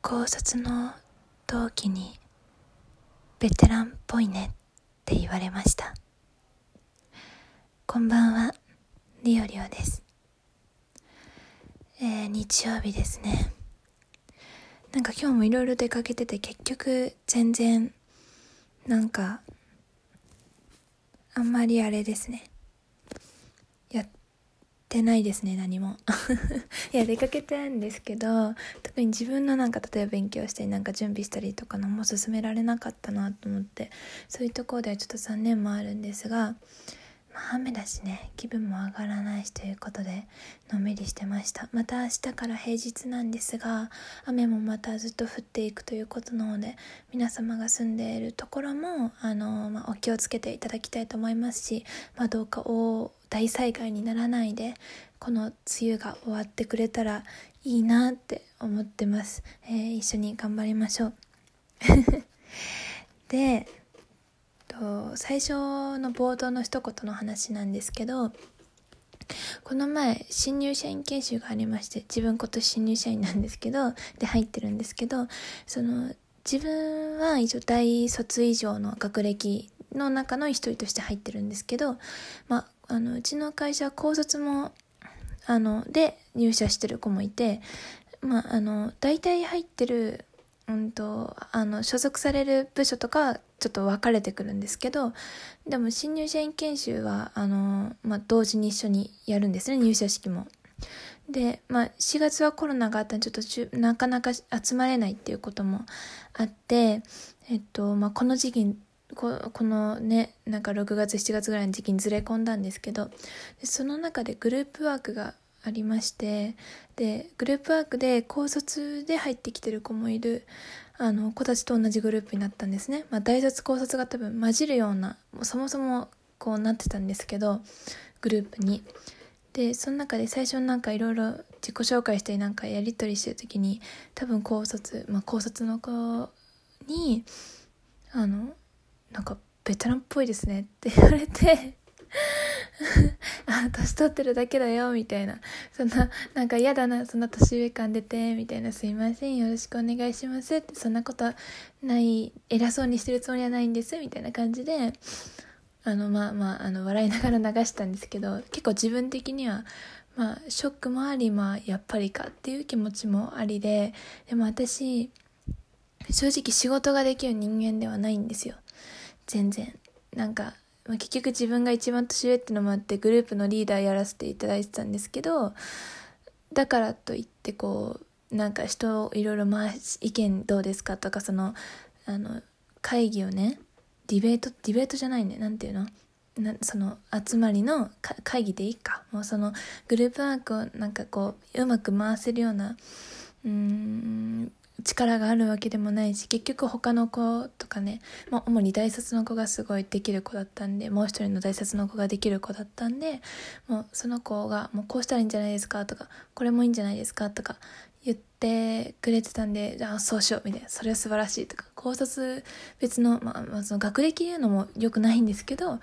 高卒の同期にベテランっぽいねって言われました。こんばんはリオリオです。えー、日曜日ですね。なんか今日もいろいろ出かけてて結局全然なんかあんまりあれですね。てないですね何も。いや出かけてんですけど特に自分のなんか例えば勉強したりなんか準備したりとかのも進められなかったなと思ってそういうところではちょっと残念もあるんですがまあ雨だしね気分も上がらないしということでのんびりしてました。また明日から平日なんですが雨もまたずっと降っていくということなので皆様が住んでいるところもあの、まあ、お気をつけていただきたいと思いますし、まあ、どうか大大災害にならないでこの梅雨が終わってくれたらいいなって思ってます、えー、一緒に頑張りましょう。でと最初の冒頭の一言の話なんですけどこの前新入社員研修がありまして自分今年新入社員なんですけどで入ってるんですけどその自分は一応大卒以上の学歴の中の一人として入ってるんですけど、まあ、あのうちの会社は高卒もあので入社してる子もいて、まあ、あの大体入ってるうんと、あの、所属される部署とかちょっと分かれてくるんですけど、でも新入社員研修は、あの、まあ、同時に一緒にやるんですね、入社式も。で、まあ、4月はコロナがあったんで、ちょっとなかなか集まれないっていうこともあって、えっと、まあ、この時期ここのねなんか6月7月ぐらいの時期にずれ込んだんですけどその中でグループワークがありましてでグループワークで高卒で入ってきてる子もいるあの子たちと同じグループになったんですね、まあ、大卒高卒が多分混じるようなそもそもこうなってたんですけどグループに。でその中で最初なんかいろいろ自己紹介したりなんかやり取りしてる時に多分高卒まあ高卒の子にあのなんかベテランっぽいですねって言われて あ、年取ってるだけだよ、みたいな。そんな、なんか嫌だな、そんな年上感出て、みたいな、すいません、よろしくお願いしますって、そんなことない、偉そうにしてるつもりはないんです、みたいな感じで、あの、まあまあ、あの、笑いながら流したんですけど、結構自分的には、まあ、ショックもあり、まあ、やっぱりかっていう気持ちもありで、でも私、正直仕事ができる人間ではないんですよ。全然。なんか、まあ、結局自分が一番年上ってのもあってグループのリーダーやらせていただいてたんですけどだからといってこうなんか人をいろいろ回し意見どうですかとかそのあの会議をねディベートディベートじゃないねなんていうの？なその集まりの会議でいいか。もうそのグループワークをなんかこううまく回せるようなうん力があるわけでもないし結局他の子とかね、まあ、主に大卒の子がすごいできる子だったんでもう一人の大卒の子ができる子だったんでもうその子がもうこうしたらいいんじゃないですかとかこれもいいんじゃないですかとか言ってくれてたんでじゃあそうしようみたいな。それは素晴らしいとか。高卒別の,、まあ、まあその学歴言うのも良くないんですけど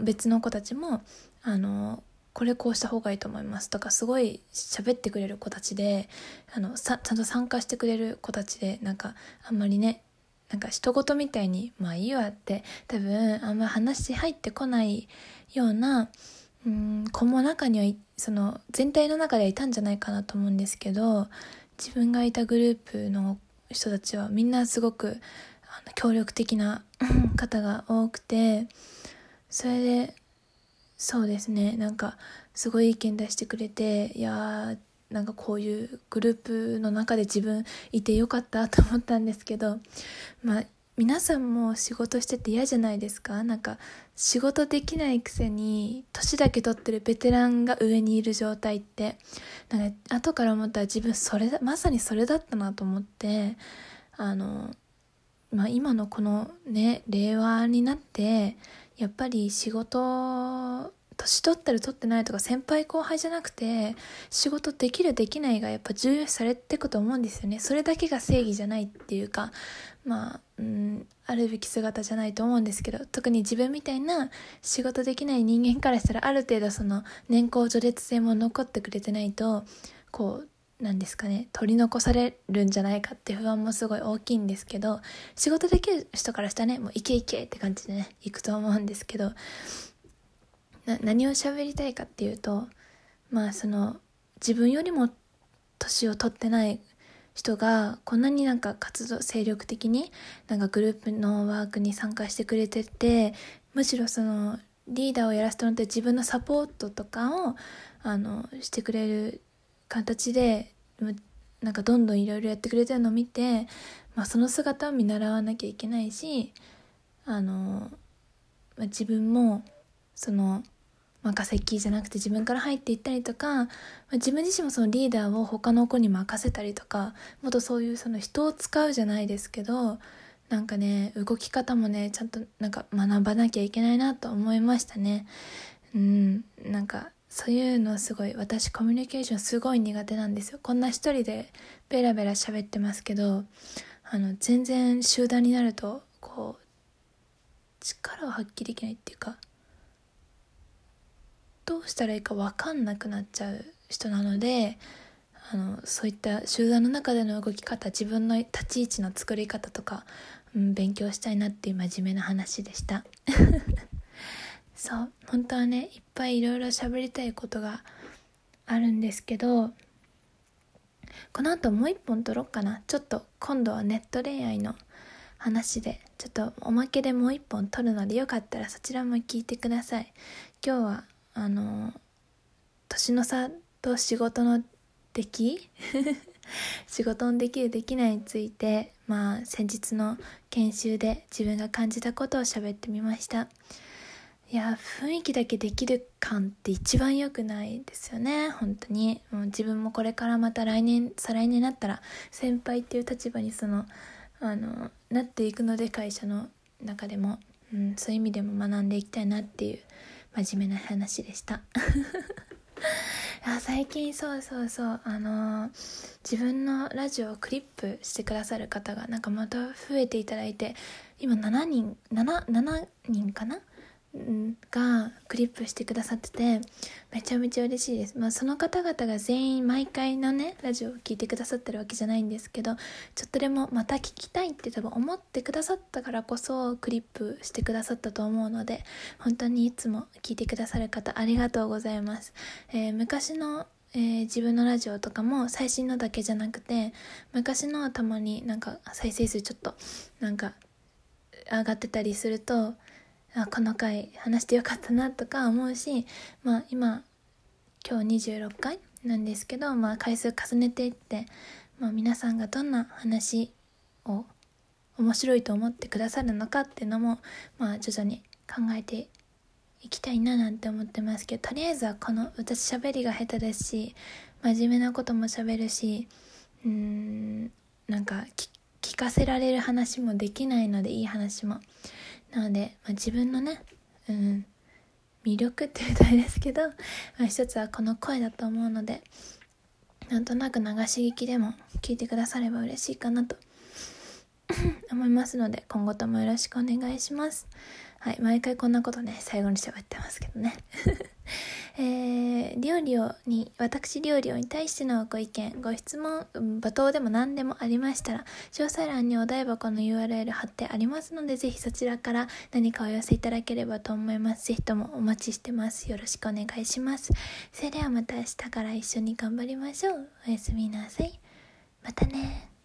別の子たちもあのこれこうした方がいいと思いますとかすごい喋ってくれる子たちであのさちゃんと参加してくれる子たちでなんかあんまりねなんか人事みたいにまあいいわって多分あんま話入ってこないようなうん子も中にはその全体の中ではいたんじゃないかなと思うんですけど自分がいたグループの人たちはみんなすごく協力的な方が多くてそれでそうですね。なんかすごい意見出してくれていやーなんかこういうグループの中で自分いてよかったと思ったんですけどまあ皆さんも仕事してて嫌じゃないですか？なんか仕事できないくせに年だけ取ってるベテランが上にいる状態ってなんか後から思ったら自分それまさにそれだったなと思ってあの、まあ、今のこのね令和になってやっぱり仕事年取ったり取ってないとか先輩後輩じゃなくて仕事できるできないがやっぱ重要視されていくと思うんですよね。それだけが正義じゃないっていうかまあうんあるべき姿じゃないと思うんですけど特に自分みたいな仕事できない人間からしたらある程度その年功序列性も残ってくれてないとこうなんですかね取り残されるんじゃないかって不安もすごい大きいんですけど仕事できる人からしたらねもうイケイケって感じでね行くと思うんですけど何を喋りたいかっていうとまあその自分よりも年を取ってない人がこんなになんか活動精力的になんかグループのワークに参加してくれててむしろそのリーダーをやらせてもらって自分のサポートとかをあのしてくれる形でなんかどんどんいろいろやってくれてるのを見て、まあ、その姿を見習わなきゃいけないしあの、まあ、自分もその任せっきじゃなくて自分から入っていったりとか、まあ、自分自身もそのリーダーを他の子に任せたりとかもっとそういうその人を使うじゃないですけどなんかね動き方もねちゃんとなんか学ばなきゃいけないなと思いましたね。うんなんかそういうのすごい私コミュニケーションすごい苦手なんですよ。こんな一人でベラベラ喋ってますけどあの全然集団になるとこう力を発揮できないっていうかどうしたらいいか分かんなくなっちゃう人なのであのそういった集団の中での動き方自分の立ち位置の作り方とか、うん、勉強したいなっていう真面目な話でした。そう本当はねいっぱいいろいろ喋りたいことがあるんですけどこの後もう一本撮ろうかな。ちょっと今度はネット恋愛の話でちょっとおまけでもう一本撮るのでよかったらそちらも聞いてください。今日はあの年の差と仕事の出来？仕事のできるできないについてまあ先日の研修で自分が感じたことを喋ってみました。いや雰囲気だけできる感って一番良くないですよね。本当に。もう自分もこれからまた来年再来年になったら先輩っていう立場にそのあのなっていくので会社の中でも、うん、そういう意味でも学んでいきたいなっていう真面目な話でしたあ最近そうそうそうあのー、自分のラジオをクリップしてくださる方がなんかまた増えていただいて今7人 7, 7人かながクリップしてくださっててめちゃめちゃ嬉しいです、まあ、その方々が全員毎回のねラジオを聴いてくださってるわけじゃないんですけどちょっとでもまた聞きたいって多分思ってくださったからこそクリップしてくださったと思うので本当にいつも聞いてくださる方ありがとうございます、えー、昔のえー、自分のラジオとかも最新のだけじゃなくて昔のたまになんか再生数ちょっとなんか上がってたりするとあこの回話してよかったなとか思うし、まあ、今今日26回なんですけど、まあ、回数重ねていって、まあ、皆さんがどんな話を面白いと思ってくださるのかっていうのも、まあ、徐々に考えていきたいななんて思ってますけどとりあえずはこの私喋りが下手ですし真面目なことも喋るしうーんなんか聞かせられる話もできないのでいい話も。なので、まあ、自分のね、うん、魅力って言うとあれですけど、まあ、一つはこの声だと思うので、なんとなく流し聞きでも聞いてくだされば嬉しいかなと 思いますので、今後ともよろしくお願いします。はい、毎回こんなことね、最後に喋ってますけどね。えー、料理をに、私料理をに対してのご意見、ご質問、罵倒でも何でもありましたら、詳細欄にお台箱の URL 貼ってありますので、ぜひそちらから何かお寄せいただければと思います。ぜひともお待ちしてます。よろしくお願いします。それではまた明日から一緒に頑張りましょう。おやすみなさい。またね